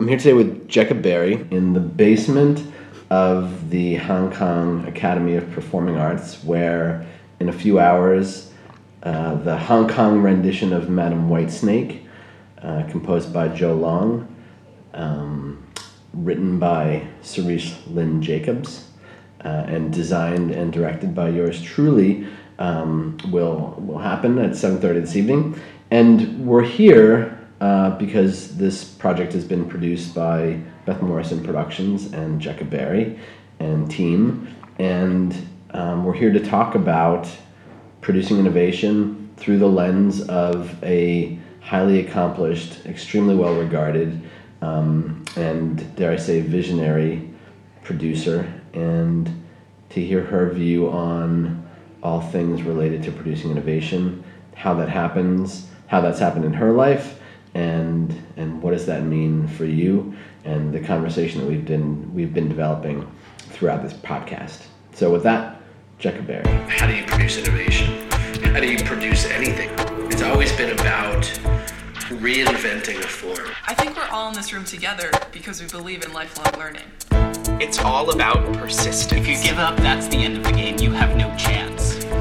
I'm here today with Jecca Barry in the basement of the Hong Kong Academy of Performing Arts, where in a few hours, uh, the Hong Kong rendition of Madame White Snake, uh, composed by Zhou Long, um, written by Cerise Lim Jacobs, uh, and designed and directed by yours truly, um, will will happen at 7:30 this evening. And we're here uh, because this project has been produced by Beth Morrison Productions and Jecca Barry and team. And um, we're here to talk about producing innovation through the lens of a highly accomplished, extremely well regarded, um, and dare I say, visionary producer, and to hear her view on all things related to producing innovation, how that happens, how that's happened in her life, and and what does that mean for you and the conversation that we've been we've been developing throughout this podcast. So with that, Jecca Barry. How do you produce innovation? How do you produce anything? It's always been about reinventing a form. I think we're all in this room together because we believe in lifelong learning. It's all about persistence. If you give up, that's the end of the game. You have no chance.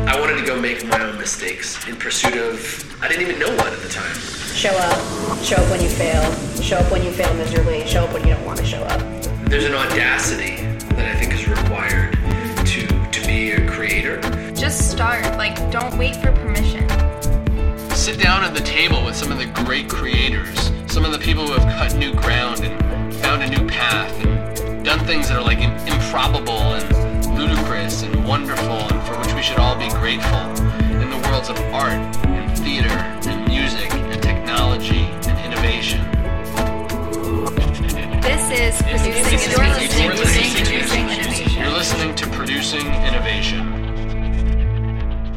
I wanted to go make my own mistakes in pursuit of, I didn't even know what at the time. Show up. Show up when you fail. Show up when you fail miserably. Show up when you don't want to show up. There's an audacity that I think is required to, to be a creator. Just start. Like, don't wait for permission. Sit down at the table with some of the great creators, some of the people who have cut new ground and found a new path and done things that are like improbable and ludicrous and wonderful and for which we should all be grateful in the worlds of art and theater and music and technology and innovation. This is producing innovation. You're listening, to Producing Innovation.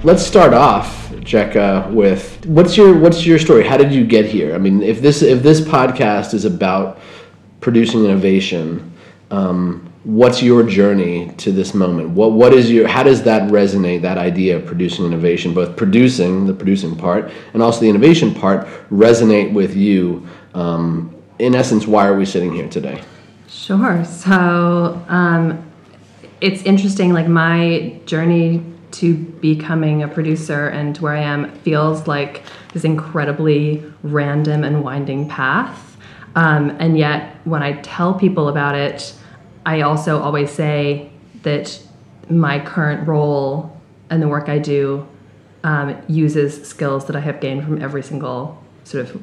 Let's start off, Jecca, with what's your what's your story? How did you get here? I mean, if this if this podcast is about producing innovation, um, what's your journey to this moment? What what is your how does that resonate that idea of producing innovation both producing the producing part and also the innovation part resonate with you? Um, in essence why are we sitting here today? Sure. So um, it's interesting like my journey to becoming a producer and where i am feels like this incredibly random and winding path. Um, and yet when i tell people about it I also always say that my current role and the work I do um, uses skills that I have gained from every single sort of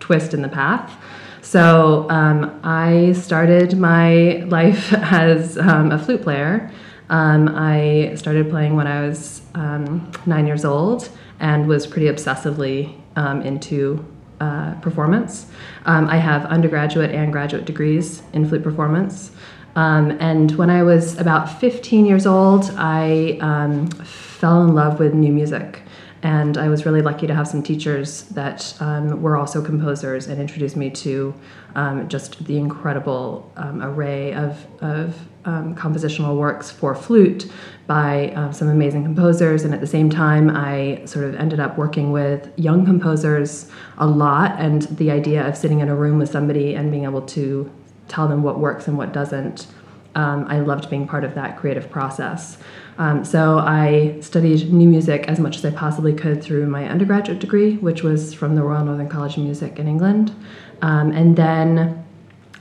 twist in the path. So um, I started my life as um, a flute player. Um, I started playing when I was um, nine years old and was pretty obsessively um, into uh, performance. I have undergraduate and graduate degrees in flute performance. Um, and when I was about 15 years old, I um, fell in love with new music. And I was really lucky to have some teachers that um, were also composers and introduced me to um, just the incredible um, array of, of um, compositional works for flute by some amazing composers. And at the same time, I sort of ended up working with young composers a lot. And the idea of sitting in a room with somebody and being able to tell them what works and what doesn't. Um, I loved being part of that creative process. Um, so I studied new music as much as I possibly could through my undergraduate degree, which was from the Royal Northern College of Music in England. Um, and then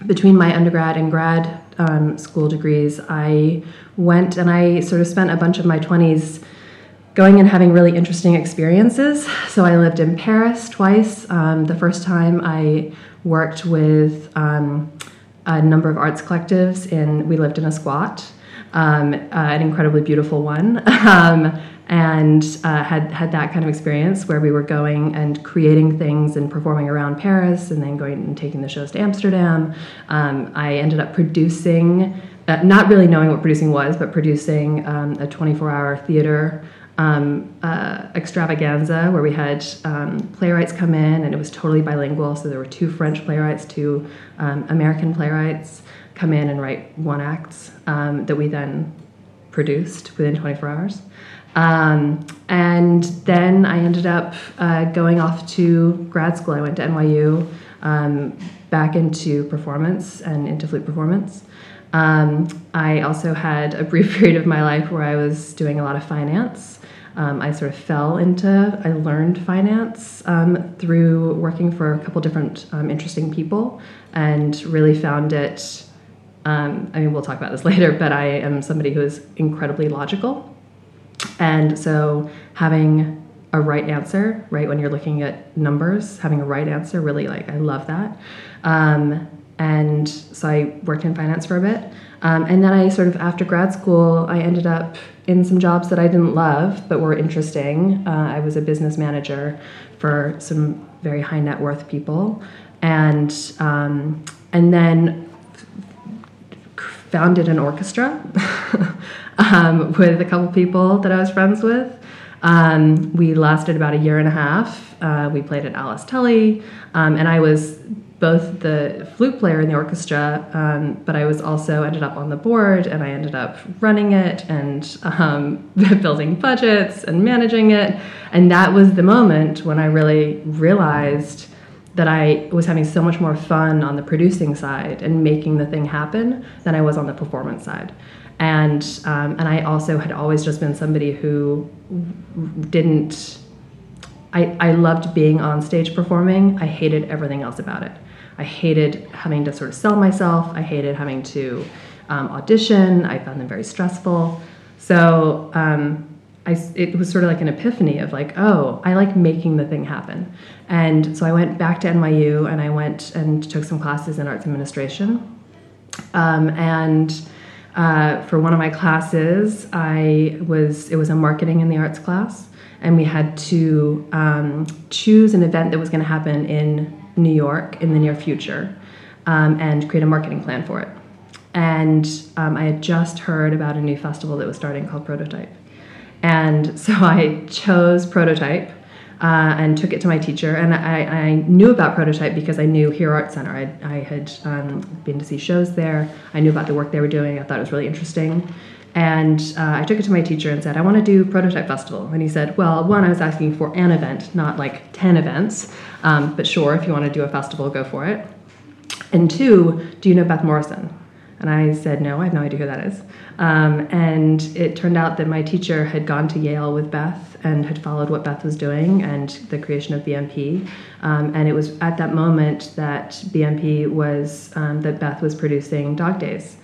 between my undergrad and grad um, school degrees, I went and I sort of spent a bunch of my 20s going and having really interesting experiences. So I lived in Paris twice. Um, the first time I worked with um, a number of arts collectives and we lived in a squat um, uh, an incredibly beautiful one um, and uh, had had that kind of experience where we were going and creating things and performing around Paris and then going and taking the shows to Amsterdam. Um, I ended up producing, uh, not really knowing what producing was, but producing um, a 24-hour theater um, uh, extravaganza where we had um, playwrights come in and it was totally bilingual. So there were two French playwrights, two um, American playwrights come in and write one acts um, that we then produced within 24 hours. Um, and then I ended up uh, going off to grad school. I went to NYU um, back into performance and into flute performance. I also had a brief period of my life where I was doing a lot of finance. Um, I sort of fell into, I learned finance um, through working for a couple different um, interesting people and really found it. Um, I mean, we'll talk about this later, but I am somebody who is incredibly logical. And so having a right answer, right, when you're looking at numbers, having a right answer, really like, I love that. And so I worked in finance for a bit. Um, and then I sort of, after grad school, I ended up in some jobs that I didn't love but were interesting. Uh, I was a business manager for some very high net worth people. And, um, and then founded an orchestra um, with a couple people that I was friends with. Um, we lasted about a year and a half. Uh, we played at Alice Tully, um, and I was both the flute player in the orchestra, um, but I was also ended up on the board, and I ended up running it and um, building budgets and managing it. And that was the moment when I really realized that I was having so much more fun on the producing side and making the thing happen than I was on the performance side. And um, and I also had always just been somebody who didn't. I, I loved being on stage performing. I hated everything else about it. I hated having to sort of sell myself. I hated having to um, audition. I found them very stressful. So um, I, it was sort of like an epiphany of like, oh, I like making the thing happen. And so I went back to NYU and I went and took some classes in arts administration. Um, and uh, for one of my classes, I was it was a marketing in the arts class, and we had to um, choose an event that was going to happen in New York in the near future, um, and create a marketing plan for it. And um, I had just heard about a new festival that was starting called Prototype. And so I chose Prototype uh, and took it to my teacher. And I, I, knew about Prototype because I knew Here Art Center. I, I had um, been to see shows there. I knew about the work they were doing. I thought it was really interesting. And uh, I took it to my teacher and said, I want to do Prototype Festival. And he said, Well, one, I was asking for an event, not like 10 events. Um, but sure, if you want to do a festival, go for it. And two, do you know Beth Morrison? And I said, No, I have no idea who that is. Um, and it turned out that my teacher had gone to Yale with Beth and had followed what Beth was doing and the creation of BMP. Um, and it was at that moment that BMP was, um, that Beth was producing Dog Days.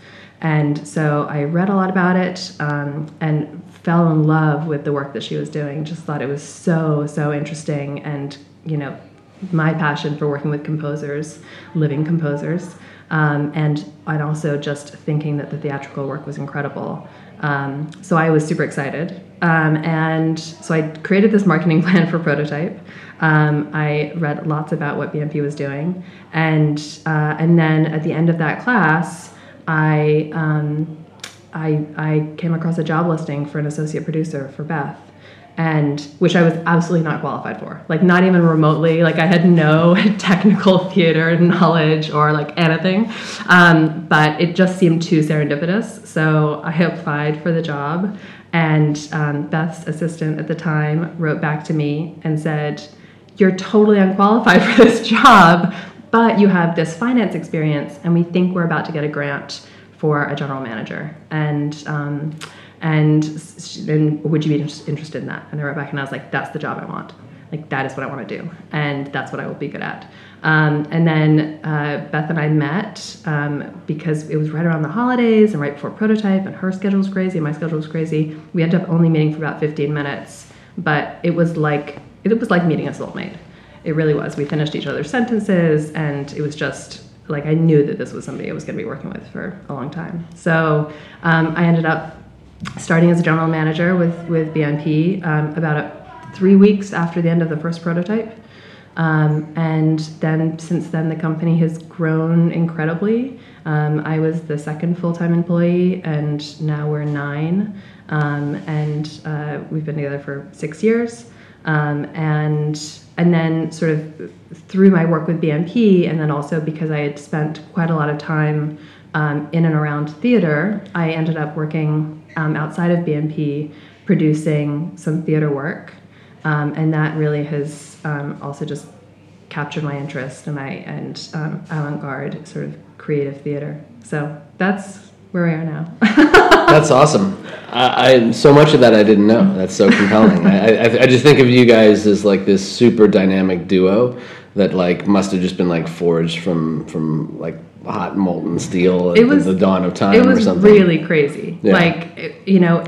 And so I read a lot about it um, and fell in love with the work that she was doing. Just thought it was so, so interesting and, you know, my passion for working with composers, living composers. Um, and and also just thinking that the theatrical work was incredible. Um, so I was super excited, um, and so I created this marketing plan for Prototype. Um, I read lots about what BMP was doing, and uh, and then at the end of that class, I, um, I I came across a job listing for an associate producer for Beth, and which I was absolutely not qualified for. Like not even remotely. Like I had no technical theater knowledge or like anything. Um, but it just seemed too serendipitous. So I applied for the job, and um, Beth's assistant at the time wrote back to me and said, "You're totally unqualified for this job, but you have this finance experience, and we think we're about to get a grant for a general manager." And um, and would you be interested in that? And I wrote back and I was like, that's the job I want. Like that is what I want to do, and that's what I will be good at. Um, and then uh, Beth and I met um, because it was right around the holidays and right before prototype, and her schedule was crazy, and my schedule was crazy. We ended up only meeting for about 15 minutes, but it was like it was like meeting a soulmate. It really was. We finished each other's sentences, and it was just like I knew that this was somebody I was going to be working with for a long time. So um, I ended up starting as a general manager with, with BMP um, about a, three weeks after the end of the first prototype. Um, and then since then, the company has grown incredibly. Um, I was the second full time employee, and now we're nine. Um, and uh, we've been together for six years. Um, and and then sort of through my work with BMP, and then also because I had spent quite a lot of time um, in and around theater, I ended up working um, outside of BMP producing some theater work. Um, and that really has um, also just captured my interest, and I and um, avant-garde sort of creative theater. So that's where we are now. That's awesome. I, I so much of that I didn't know. That's so compelling. I, I, I just think of you guys as like this super dynamic duo that like must have just been like forged from from like hot molten steel It was- the dawn of time it or was something. really crazy. Yeah. Like it- you know,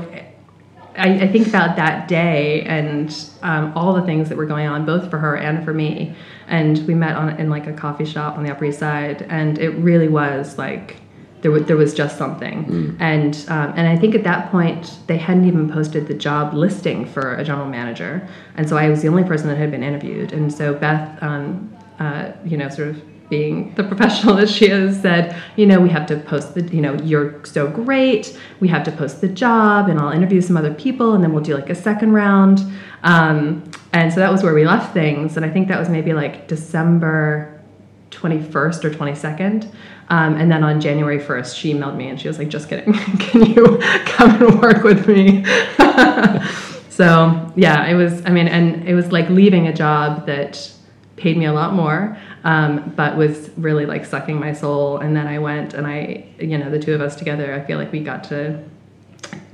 I, I think about that day and um, all the things that were going on, both for her and for me. And we met on in like a coffee shop on the Upper East Side, and it really was like there was there was just something. Mm. And um, and I think at that point they hadn't even posted the job listing for a general manager, and so I was the only person that had been interviewed. And so Beth, um, uh, you know, sort of being the professional that she is, said, you know, we have to post the, you know, you're so great. We have to post the job, and I'll interview some other people, and then we'll do like a second round. Um, and so that was where we left things, and I think that was maybe like December 21st or 22nd. Um, and then on January 1st, she emailed me and she was like, just kidding. Can you come and work with me? so, yeah, it was, I mean, and it was like leaving a job that paid me a lot more, um, but was really like sucking my soul. And then I went and I, you know, the two of us together, I feel like we got to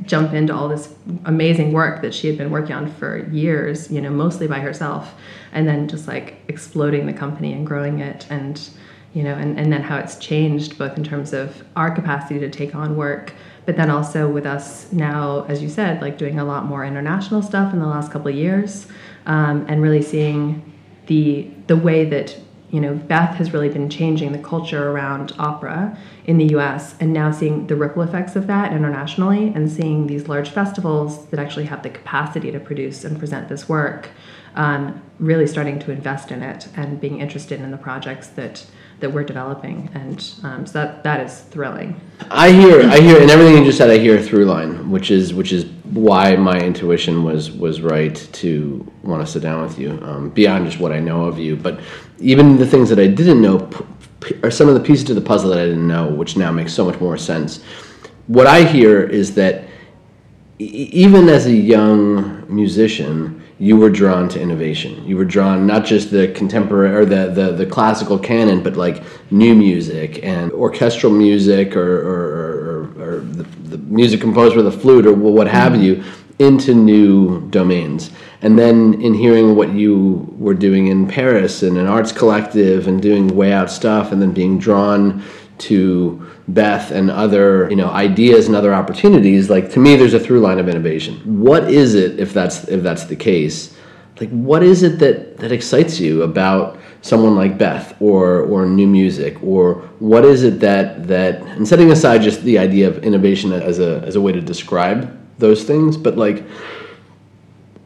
jump into all this amazing work that she had been working on for years, you know, mostly by herself, and then just like exploding the company and growing it and you know, and, and then how it's changed both in terms of our capacity to take on work, but then also with us now, as you said, like doing a lot more international stuff in the last couple of years, um, and really seeing the the way that you know Beth has really been changing the culture around opera in the U.S. and now seeing the ripple effects of that internationally and seeing these large festivals that actually have the capacity to produce and present this work, um, really starting to invest in it and being interested in the projects that that we're developing, and um, so that that is thrilling. I hear, I hear, in everything you just said, I hear through line, which is which is why my intuition was was right to want to sit down with you, um, beyond just what I know of you, but even the things that I didn't know p- p- are some of the pieces to the puzzle that I didn't know, which now makes so much more sense. What I hear is that e- even as a young musician, you were drawn to innovation. You were drawn not just the contemporary or the, the, the classical canon, but like new music and orchestral music or, or, or, or the, the music composed with a flute or what have you into new domains. And then in hearing what you were doing in Paris and an arts collective and doing way out stuff and then being drawn to Beth and other you know ideas and other opportunities like to me there's a through line of innovation. What is it if that's if that's the case like what is it that that excites you about someone like Beth or or new music? Or what is it that that and setting aside just the idea of innovation as a as a way to describe those things but like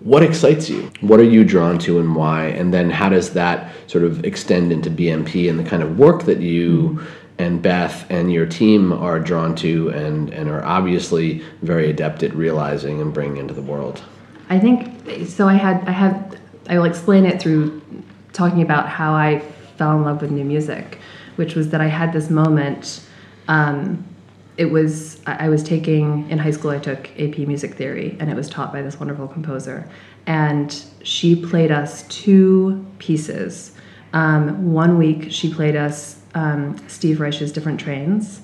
what excites you? What are you drawn to and why? And then how does that sort of extend into BMP and the kind of work that you and Beth and your team are drawn to and, and are obviously very adept at realizing and bringing into the world. I think so. I had I had I will explain it through talking about how I fell in love with new music, which was that I had this moment. Um, it was I was taking in high school. I took AP Music Theory, and it was taught by this wonderful composer, and she played us two pieces. Um, one week she played us um, Steve Reich's Different Trains,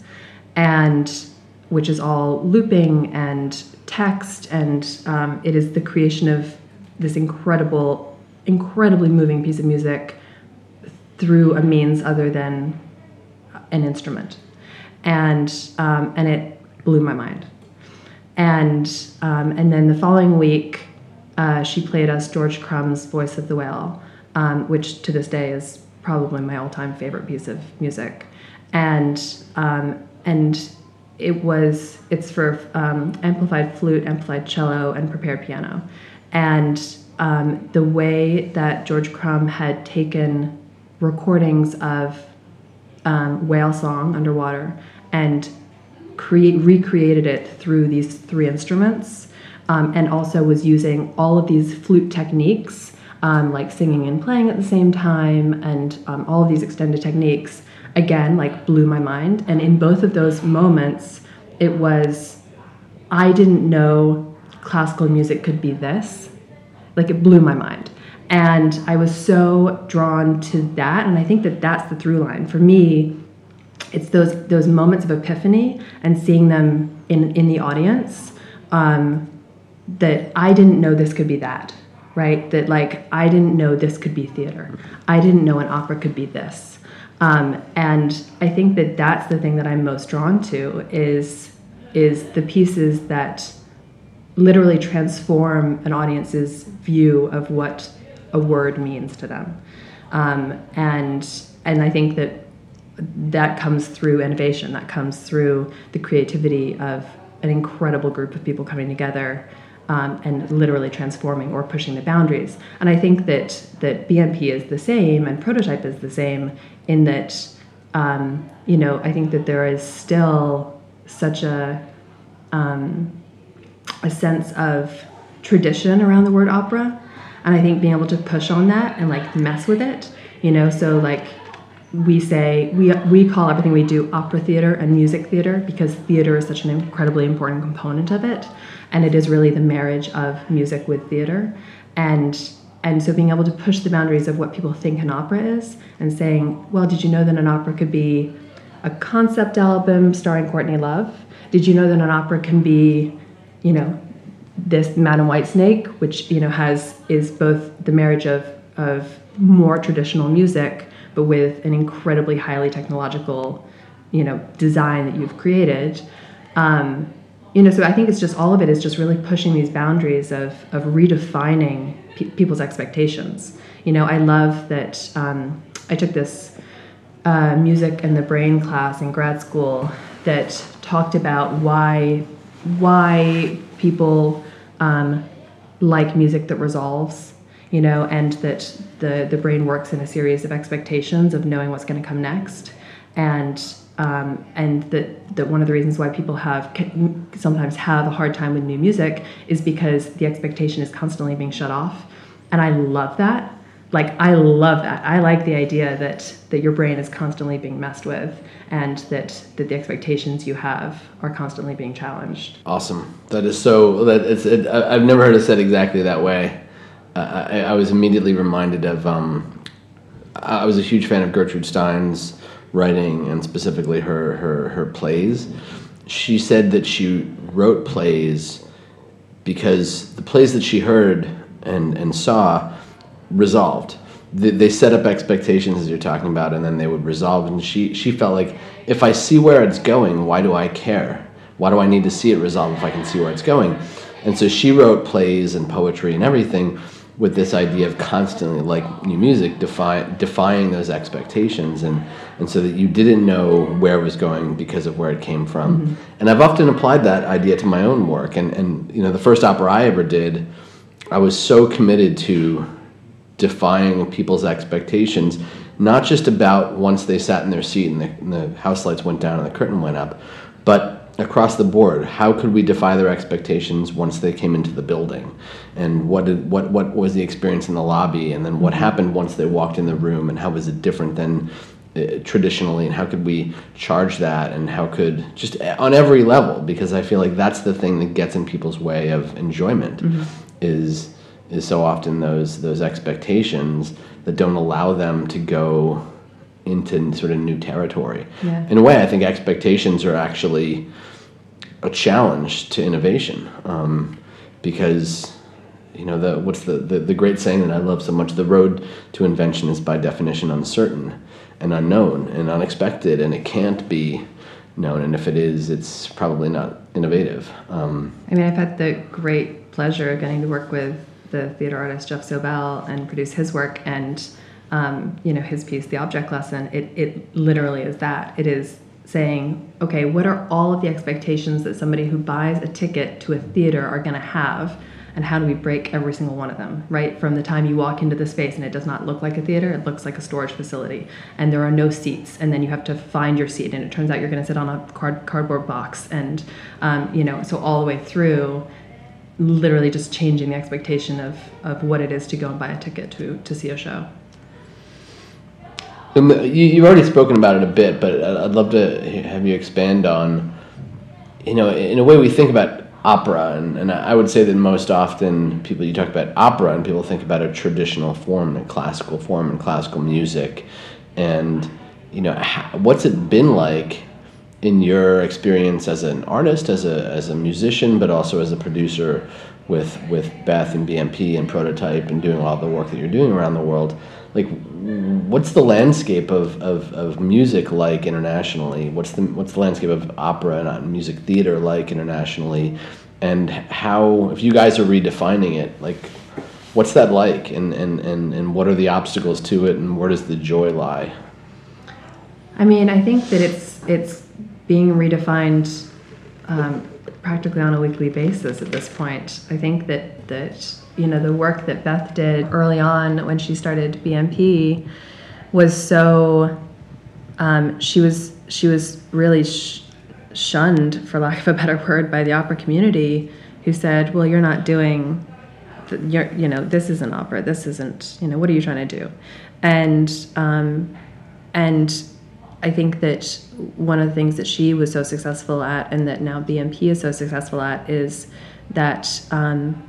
and which is all looping and text, and um, it is the creation of this incredible, incredibly moving piece of music through a means other than an instrument, and um, and it blew my mind. And um, and then the following week, uh, she played us George Crumb's Voice of the Whale, um, which to this day is probably my all-time favorite piece of music, and um, and it was it's for um, amplified flute, amplified cello, and prepared piano, and um, the way that George Crumb had taken recordings of um, whale song underwater and create recreated it through these three instruments, um, and also was using all of these flute techniques, um, like singing and playing at the same time, and um, all of these extended techniques. Again, like blew my mind. And in both of those moments, it was I didn't know classical music could be this. Like it blew my mind. and I was so drawn to that, and I think that that's the through line for me. It's those those moments of epiphany and seeing them in in the audience um, that I didn't know this could be that, right? That like I didn't know this could be theater. I didn't know an opera could be this. Um, and I think that that's the thing that I'm most drawn to is is the pieces that literally transform an audience's view of what a word means to them. Um, and and I think that that comes through innovation. That comes through the creativity of an incredible group of people coming together um, and literally transforming or pushing the boundaries. And I think that that BMP is the same and Prototype is the same in that um, you know I think that there is still such a um, a sense of tradition around the word opera, and I think being able to push on that and like mess with it, you know, so like we say we we call everything we do opera theater and music theater because theater is such an incredibly important component of it. And it is really the marriage of music with theater. And and so being able to push the boundaries of what people think an opera is and saying well did you know that an opera could be a concept album starring courtney love? Did you know that an opera can be you know this Madame White Snake which you know has is both the marriage of of more traditional music but with an incredibly highly technological, you know, design that you've created. Um, you know, so I think it's just all of it is just really pushing these boundaries of of redefining pe- people's expectations. You know, I love that um, I took this uh, music and the brain class in grad school that talked about why why people um, like music that resolves you know, and that the the brain works in a series of expectations of knowing what's going to come next, and um, and that that one of the reasons why people have sometimes have a hard time with new music is because the expectation is constantly being shut off, and I love that. Like I love that. I like the idea that that your brain is constantly being messed with, and that that the expectations you have are constantly being challenged. Awesome. That is so. That it's. It, I've never heard it said exactly that way. I, I, was immediately reminded of. Um, I was a huge fan of Gertrude Stein's writing and specifically her, her, her plays. She said that she wrote plays because the plays that she heard and, and saw resolved. They, they set up expectations as you're talking about, and then they would resolve. And she, she felt like if I see where it's going, why do I care? Why do I need to see it resolve if I can see where it's going? And so she wrote plays and poetry and everything with this idea of constantly, like new music, defy, defying those expectations, and and so that you didn't know where it was going because of where it came from. Mm-hmm. And I've often applied that idea to my own work. And and you know, the first opera I ever did, I was so committed to defying people's expectations, not just about once they sat in their seat and the, and the house lights went down and the curtain went up, but across the board how could we defy their expectations once they came into the building? And what did what what was the experience in the lobby? And then what happened once they walked in the room? And how was it different than uh, traditionally? And how could we charge that? And how could just uh, on every level? Because i feel like that's the thing that gets in people's way of enjoyment mm-hmm. is is so often those those expectations that don't allow them to go into sort of new territory. Yeah. In a way, I think expectations are actually a challenge to innovation um, because you know the what's the, the the great saying that I love so much: the road to invention is by definition uncertain and unknown and unexpected, and it can't be known. And if it is, it's probably not innovative. Um, I mean, I've had the great pleasure of getting to work with the theater artist Geoff Sobelle and produce his work and um, you know, his piece, The Object Lesson, it, it literally is that. It is saying, okay, what are all of the expectations that somebody who buys a ticket to a theater are going to have? And how do we break every single one of them, right? From the time you walk into the space and it does not look like a theater, it looks like a storage facility. And there are no seats. And then you have to find your seat. And it turns out you're going to sit on a card, cardboard box. And, um, you know, so all the way through, literally just changing the expectation of, of what it is to go and buy a ticket to, to see a show. You, have already spoken about it a bit, but I'd love to have you expand on, you know, in a way we think about opera, and, and I would say that most often people you talk about opera and people think about a traditional form, a classical form, and classical music, and you know, what's it been like in your experience as an artist, as a as a musician, but also as a producer with with Beth and BMP and Prototype and doing all the work that you're doing around the world? Like, what's the landscape of, of, of music like internationally? What's the what's the landscape of opera and music theater like internationally? And how, if you guys are redefining it, like, what's that like? And, and, and, and what are the obstacles to it? And where does the joy lie? I mean, I think that it's it's being redefined um, practically on a weekly basis at this point. I think that that you know the work that Beth did early on when she started BMP was so um, she was she was really sh- shunned, for lack of a better word, by the opera community, who said, "Well, you're not doing." You're, you know, this isn't opera. This isn't, you know, what are you trying to do? And um, and I think that one of the things that she was so successful at, and that now BMP is so successful at, is that um,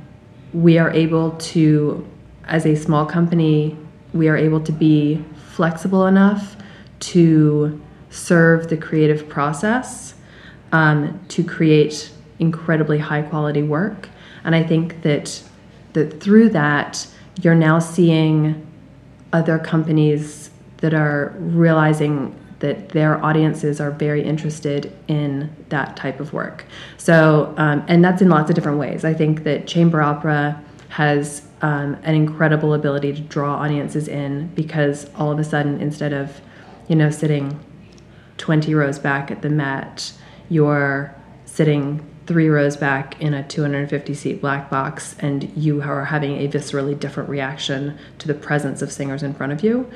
we are able to, as a small company, we are able to be flexible enough to serve the creative process um, to create incredibly high quality work. And I think that that through that, you're now seeing other companies that are realizing that their audiences are very interested in that type of work. So, um, and that's in lots of different ways. I think that chamber opera has um, an incredible ability to draw audiences in because all of a sudden, instead of, you know, sitting 20 rows back at the Met, you're sitting three rows back in a 250 seat black box and you are having a viscerally different reaction to the presence of singers in front of you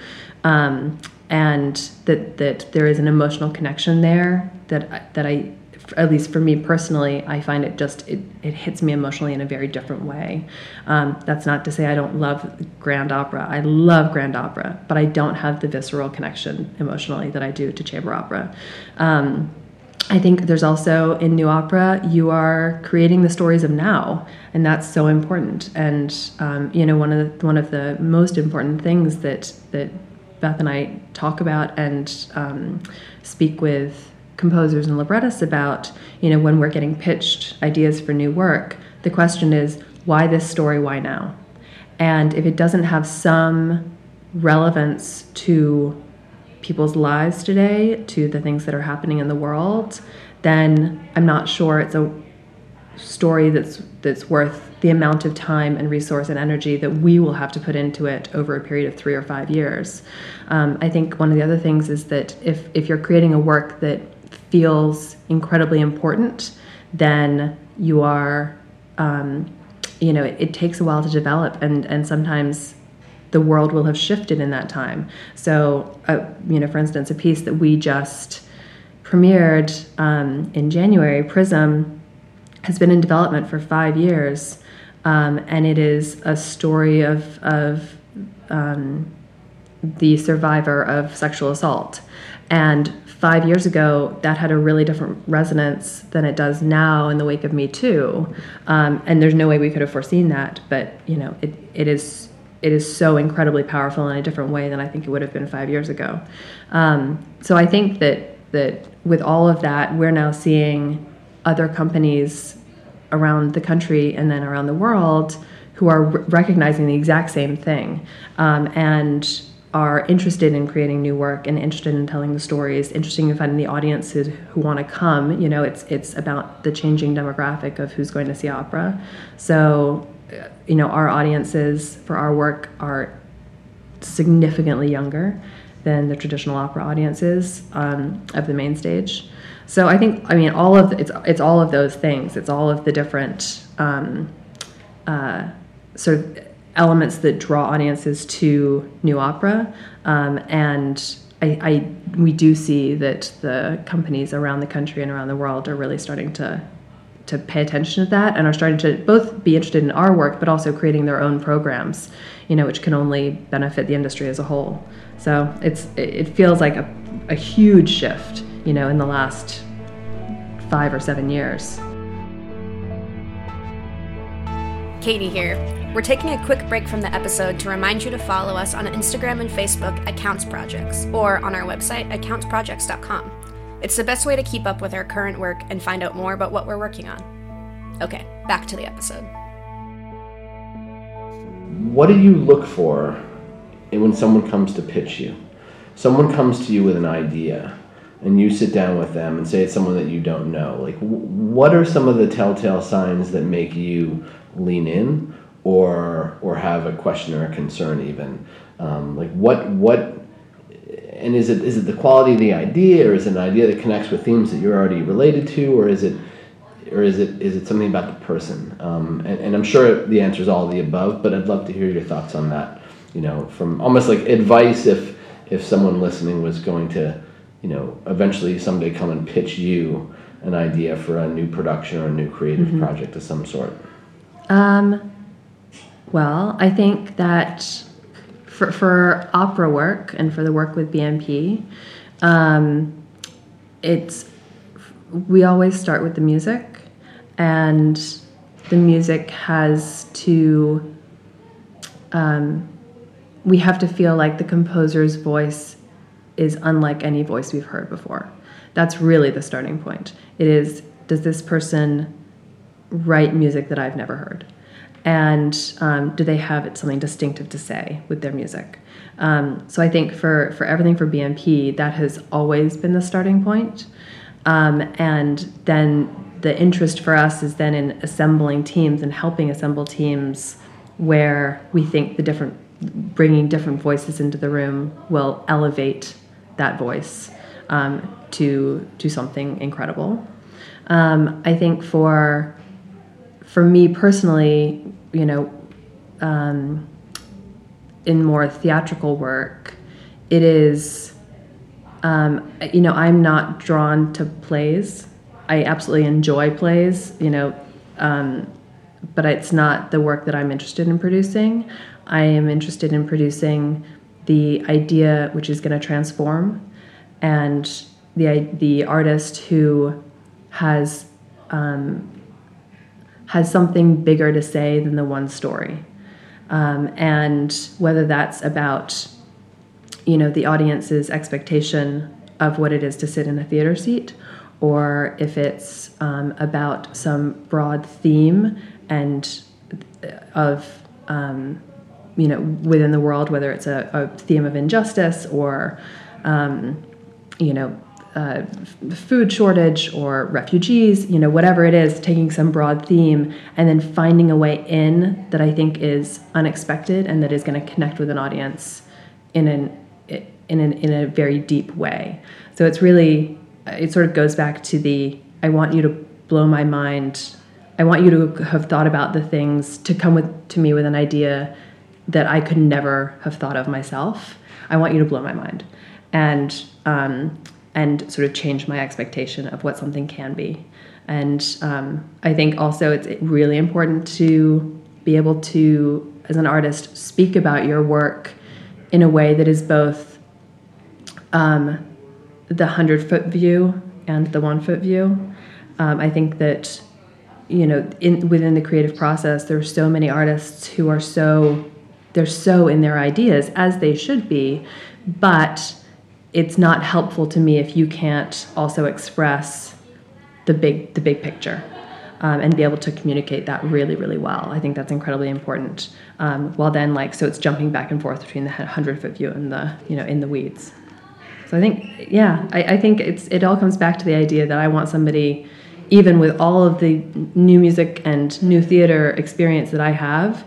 um, and that that there is an emotional connection there that that I at least for me personally, I find it just it, it hits me emotionally in a very different way. Um, that's not to say I don't love grand opera. I love grand opera, but I don't have the visceral connection emotionally that I do to chamber opera. Um, I think there's also in new opera you are creating the stories of now, and that's so important. And um, you know one of the, one of the most important things that that Beth and I talk about and um, speak with composers and librettists about, you know, when we're getting pitched ideas for new work, the question is, why this story, why now? And if it doesn't have some relevance to people's lives today, to the things that are happening in the world, then I'm not sure it's a story that's that's worth the amount of time and resource and energy that we will have to put into it over a period of three or five years. Um, I think one of the other things is that if if you're creating a work that feels incredibly important, then you are, um, you know, it, it takes a while to develop, and and sometimes the world will have shifted in that time. So, uh, you know, for instance, a piece that we just premiered um, in January, Prism, has been in development for five years, um, and it is a story of of um, the survivor of sexual assault. And five years ago, that had a really different resonance than it does now in the wake of Me Too. Um, and there's no way we could have foreseen that, but you know, it, it is it is so incredibly powerful in a different way than I think it would have been five years ago. Um, so I think that that with all of that, we're now seeing other companies around the country and then around the world who are r- recognizing the exact same thing um, and are interested in creating new work and interested in telling the stories, interested in finding the audiences who want to come. You know, it's it's about the changing demographic of who's going to see opera. So, you know, our audiences for our work are significantly younger than the traditional opera audiences um, of the main stage. So I think I mean all of it's it's all of those things. It's all of the different um, uh, sort of elements that draw audiences to new opera, um, and I, I, we do see that the companies around the country and around the world are really starting to to pay attention to that and are starting to both be interested in our work but also creating their own programs you know which can only benefit the industry as a whole. So it's it feels like a, a huge shift you know in the last five or seven years Katie here. We're taking a quick break from the episode to remind you to follow us on Instagram and Facebook at Counts Projects or on our website at countsprojects.com. It's the best way to keep up with our current work and find out more about what we're working on. Okay, back to the episode. What do you look for when someone comes to pitch you? Someone comes to you with an idea and you sit down with them and say it's someone that you don't know. Like, w- what are some of the telltale signs that make you lean in or or have a question or a concern even? Um, like, what what and is it is it the quality of the idea or is it an idea that connects with themes that you're already related to or is it or is it is it something about the person um, and, and i'm sure the answer is all the above but i'd love to hear your thoughts on that you know from almost like advice if if someone listening was going to you know eventually someday come and pitch you an idea for a new production or a new creative project of some sort Um, well, I think that for, for opera work and for the work with BMP, um, it's we always start with the music, and the music has to. Um, we have to feel like the composer's voice is unlike any voice we've heard before. That's really the starting point. It is does this person write music that I've never heard? And um, do they have something distinctive to say with their music? Um, so I think for, for everything for BMP, that has always been the starting point. Um, and then the interest for us is then in assembling teams and helping assemble teams where we think the different, bringing different voices into the room will elevate that voice um, to, to something incredible. Um, I think for for me personally, you know, um, in more theatrical work, it is, um, you know, I'm not drawn to plays. I absolutely enjoy plays, you know, um, but it's not the work that I'm interested in producing. I am interested in producing the idea which is going to transform, and the the artist who has um, has something bigger to say than the one story. Um, and whether that's about, you know, the audience's expectation of what it is to sit in a theater seat, or if it's um, about some broad theme and of, um, you know, within the world, whether it's a, a theme of injustice or, um, you know, uh, food shortage or refugees, you know, whatever it is, taking some broad theme and then finding a way in that I think is unexpected and that is going to connect with an audience in an in an, in a very deep way. So it's really it sort of goes back to the I want you to blow my mind. I want you to have thought about the things to come with to me with an idea that I could never have thought of myself. I want you to blow my mind. And um, and sort of change my expectation of what something can be. And um, I think also it's really important to be able to, as an artist, speak about your work in a way that is both um, the hundred foot view and the one foot view. Um, I think that you know in within the creative process, there are so many artists who are so they're so in their ideas as they should be, but it's not helpful to me if you can't also express the big the big picture um, and be able to communicate that really really well. I think that's incredibly important. Um, well then like so it's jumping back and forth between the 100 foot view and the you know in the weeds. So i think yeah I, I think it's it all comes back to the idea that i want somebody even with all of the new music and new theater experience that i have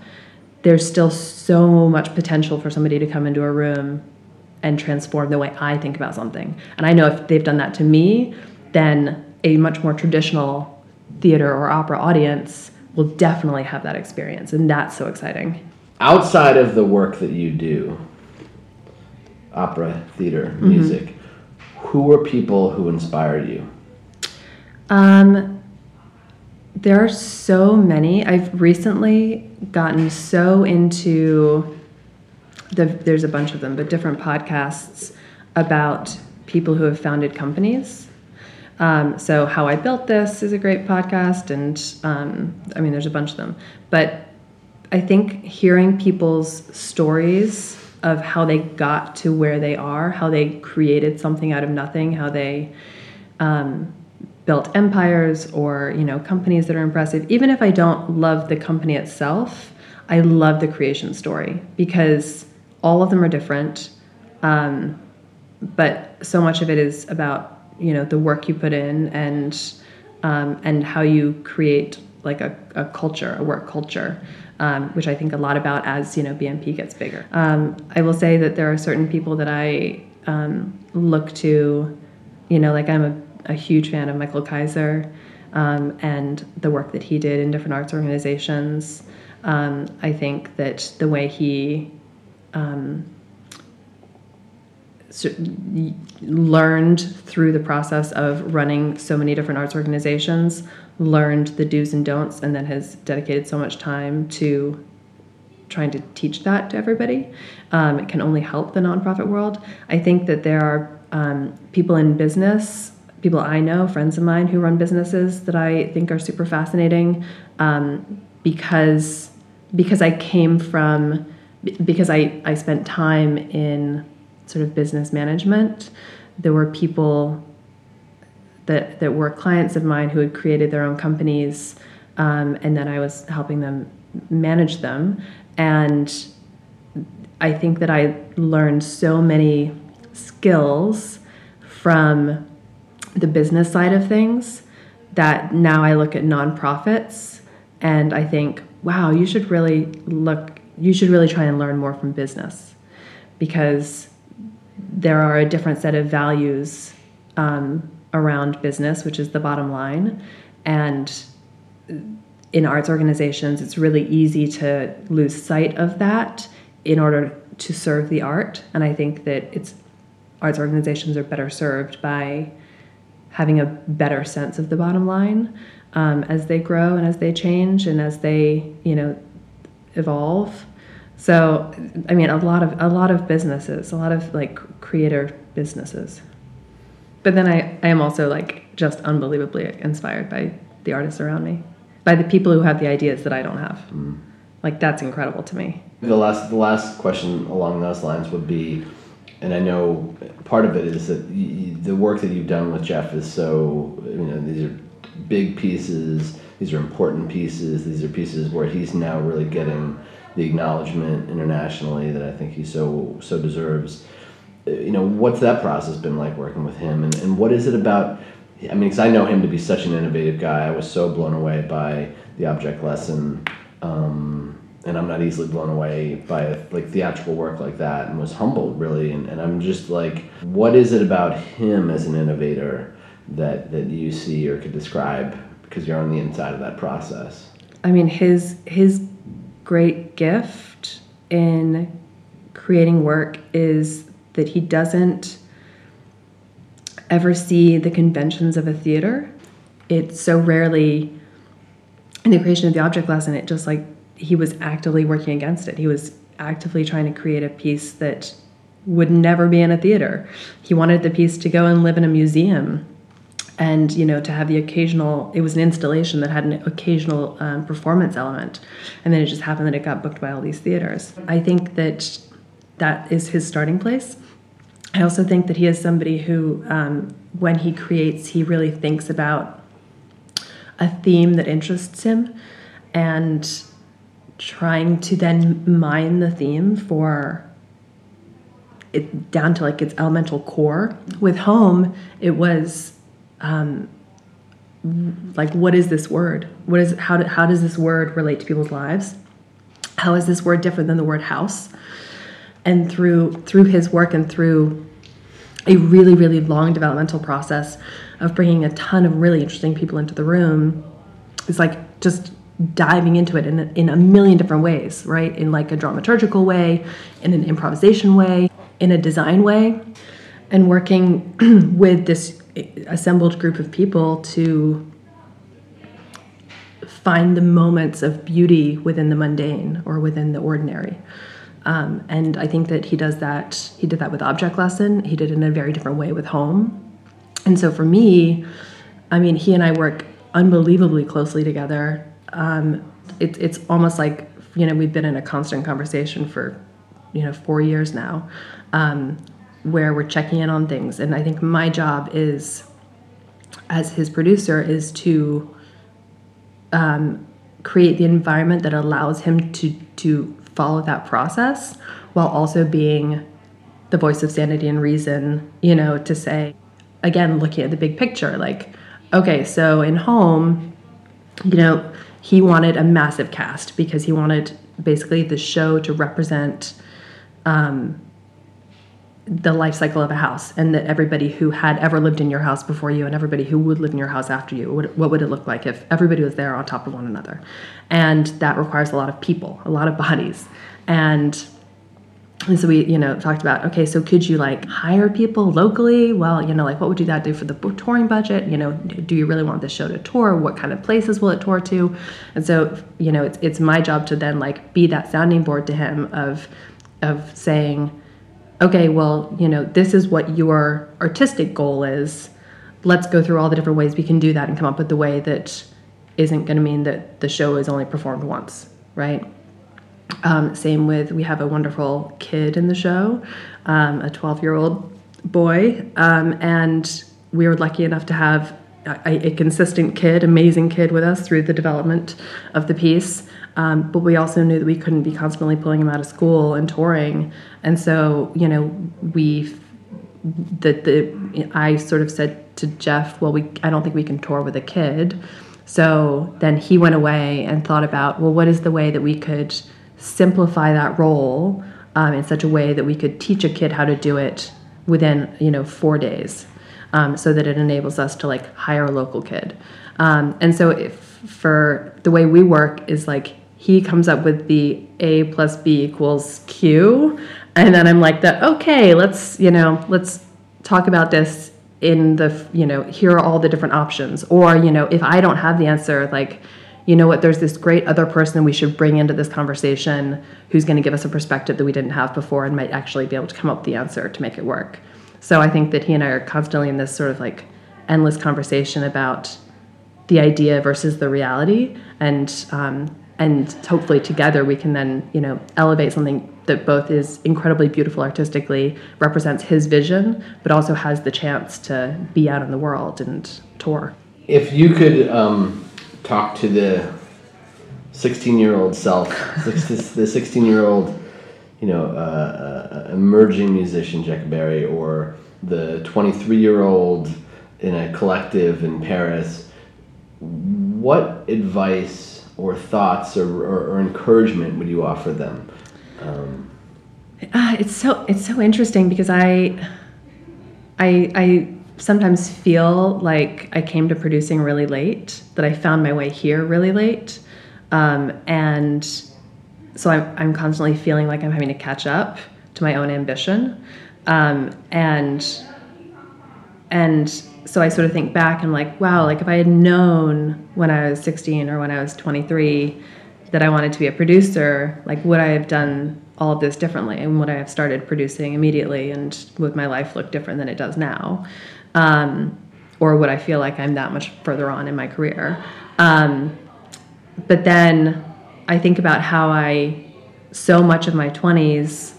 there's still so much potential for somebody to come into a room and transform the way I think about something. And I know if they've done that to me, then a much more traditional theater or opera audience will definitely have that experience. And that's so exciting. outside of the work that you do opera theater music who are people who inspire you Um, there are so many. I've recently gotten so into the, there's a bunch of them, but different podcasts about people who have founded companies. Um, so, How I Built This is a great podcast, and um, I mean, there's a bunch of them. But I think hearing people's stories of how they got to where they are, how they created something out of nothing, how they um, built empires or you know companies that are impressive. Even if I don't love the company itself, I love the creation story because all of them are different. Um, but so much of it is about you know the work you put in and um, and how you create like a, a culture, a work culture um, which I think a lot about as you know BMP gets bigger. Um, I will say that there are certain people that I um, look to, you know, like I'm a, a huge fan of Michael Kaiser um, and the work that he did in different arts organizations. Um, I think that the way he um, learned through the process of running so many different arts organizations learned the do's and don'ts and then has dedicated so much time to trying to teach that to everybody. Um, it can only help the nonprofit world. I think that there are um, people in business, people I know, friends of mine who run businesses that I think are super fascinating um, because because I came from because I, I spent time in sort of business management. There were people that that were clients of mine who had created their own companies, um, and then I was helping them manage them. And I think that I learned so many skills from the business side of things that now I look at nonprofits and I think, wow, you should really look, you should really try and learn more from business because there are a different set of values um, around business, which is the bottom line. And in arts organizations, it's really easy to lose sight of that in order to serve the art. And I think that it's arts organizations are better served by having a better sense of the bottom line um, as they grow and as they change and as they, you know, evolve. So, I mean, a lot of a lot of businesses, a lot of like creator businesses but then I, I am also like just unbelievably inspired by the artists around me, by the people who have the ideas that I don't have. Mm. Like that's incredible to me. The last the last question along those lines would be, and I know part of it is that y- the work that you've done with Geoff is so you know these are big pieces, these are important pieces, these are pieces where he's now really getting the acknowledgement internationally that I think he so so deserves you know, what's that process been like working with him, and, and what is it about? I mean, because I know him to be such an innovative guy. I was so blown away by the object lesson, um, and I'm not easily blown away by like theatrical work like that, and was humbled really. And, and I'm just like, what is it about him as an innovator that that you see or could describe because you're on the inside of that process? I mean, his his great gift in creating work is that he doesn't ever see the conventions of a theater. It's so rarely in the creation of the object lesson, it just like he was actively working against it. He was actively trying to create a piece that would never be in a theater. He wanted the piece to go and live in a museum and you know to have the occasional it was an installation that had an occasional um, performance element and then it just happened that it got booked by all these theaters i think that that is his starting place. I also think that he is somebody who, um, when he creates, he really thinks about a theme that interests him and trying to then mine the theme for it down to like its elemental core. With home, it was um, like, what is this word? What is how? Do, how does this word relate to people's lives? How is this word different than the word house? and through through his work and through a really really long developmental process of bringing a ton of really interesting people into the room it's like just diving into it in a, in a million different ways right in like a dramaturgical way in an improvisation way in a design way and working with this assembled group of people to find the moments of beauty within the mundane or within the ordinary um, and I think that he does that. He did that with Object Lesson. He did it in a very different way with Home. And so for me, I mean, he and I work unbelievably closely together. Um, it, it's almost like you know we've been in a constant conversation for you know four years now um, where we're checking in on things. And i think my job is as his producer is to um, create the environment that allows him to to follow that process while also being the voice of sanity and reason you know to say again looking at the big picture like okay so in home you know he wanted a massive cast because he wanted basically the show to represent um, the life cycle of a house and that everybody who had ever lived in your house before you and everybody who would live in your house after you what, what would it look like if everybody was there on top of one another? And that requires a lot of people a lot of bodies. And and so we you know talked about okay so could you like hire people locally? Well you know like what would you that do for the touring budget? You know do you really want the show to tour? What kind of places will it tour to? And so you know it's, it's my job to then like be that sounding board to him of of saying okay well you know this is what your artistic goal is. Let's go through all the different ways we can do that and come up with the way that isn't going to mean that the show is only performed once right um, same with we have a wonderful kid in the show, um, a 12 year old boy, um, and we were lucky enough to have a, a, consistent kid, amazing kid with us through the development of the piece. Um, but we also knew that we couldn't be constantly pulling him out of school and touring, and so you know we that the I sort of said to Geoff, well, we I don't think we can tour with a kid. So then he went away and thought about, well, what is the way that we could simplify that role um, in such a way that we could teach a kid how to do it within you know four days um, so that it enables us to like hire a local kid. Um, and so if for the way we work is like he comes up with the a plus b equals q and then i'm like the okay let's you know let's talk about this in the you know here are all the different options. Or you know if i don't have the answer like you know what, there's this great other person we should bring into this conversation who's going to give us a perspective that we didn't have before and might actually be able to come up with the answer to make it work. So I think that he and I are constantly in this sort of like endless conversation about the idea versus the reality, and um, and hopefully together we can then you know elevate something that both is incredibly beautiful artistically, represents his vision, but also has the chance to be out in the world and tour. If you could um, talk to the 16 year old self, the 16 year old, you know, uh, uh, emerging musician Jecca Barry, or the 23 year old in a collective in Paris, what advice or thoughts or, or, or encouragement would you offer them? Um, uh, it's so it's so interesting because I I I sometimes feel like I came to producing really late, that I found my way here really late. Um, and so I'm, I'm constantly feeling like I'm having to catch up to my own ambition. Um, and and so I sort of think back and like, wow, like if I had known when I was 16 or when I was 23 that I wanted to be a producer, like would I have done all of this differently and would I have started producing immediately and would my life look different than it does now? Um, or would I feel like I'm that much further on in my career? Um, but then I think about how I, so much of my 20s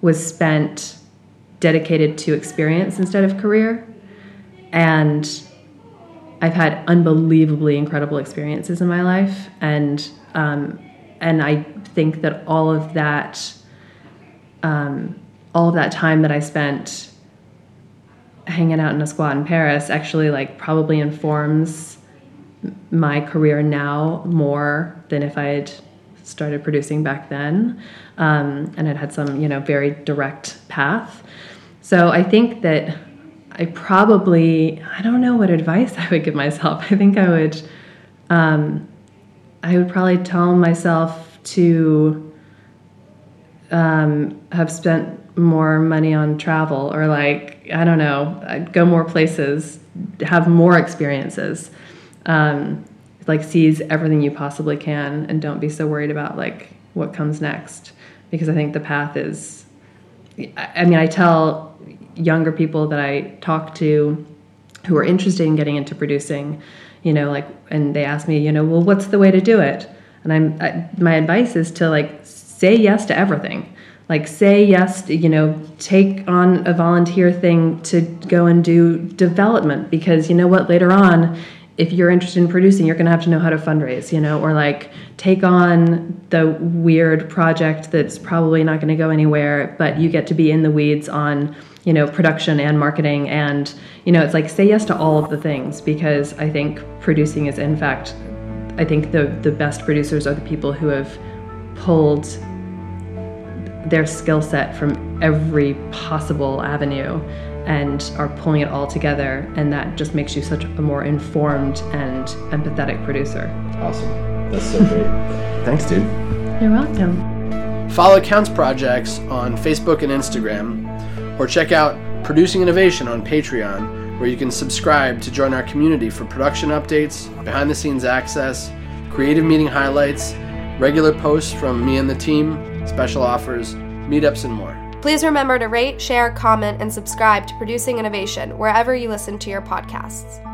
was spent dedicated to experience instead of career. And I've had unbelievably incredible experiences in my life. And, um, and I think that all of that, um, all of that time that I spent hanging out in a squat in Paris actually like probably informs my career now more than if I had started producing back then um, and had had some you know very direct path. So I think that I probably I don't know what advice I would give myself. I think I would um, I would probably tell myself to um, have spent more money on travel or like I don't know, go more places, have more experiences. Um, like seize everything you possibly can and don't be so worried about like what comes next because I think the path is I mean I tell younger people that I talk to who are interested in getting into producing, you know, like and they ask me, you know, well what's the way to do it? And I'm I, my advice is to like say yes to everything. Like say yes, to, you know, take on a volunteer thing to go and do development because you know what later on if you're interested in producing, you're going to have to know how to fundraise, you know, or like take on the weird project that's probably not going to go anywhere, but you get to be in the weeds on, you know, production and marketing. And, you know, it's like say yes to all of the things because I think producing is, in fact, I think the, the best producers are the people who have pulled their skill set from every possible avenue and are pulling it all together and that just makes you such a more informed and empathetic producer. Awesome. That's so great. Thanks dude. You're welcome. Follow counts projects on facebook and instagram or check out producing innovation on patreon where you can subscribe to join our community for production updates behind the scenes access creative meeting highlights regular posts from me and the team special offers meetups and more Please remember to rate, share, comment, and subscribe to Producing Innovation wherever you listen to your podcasts.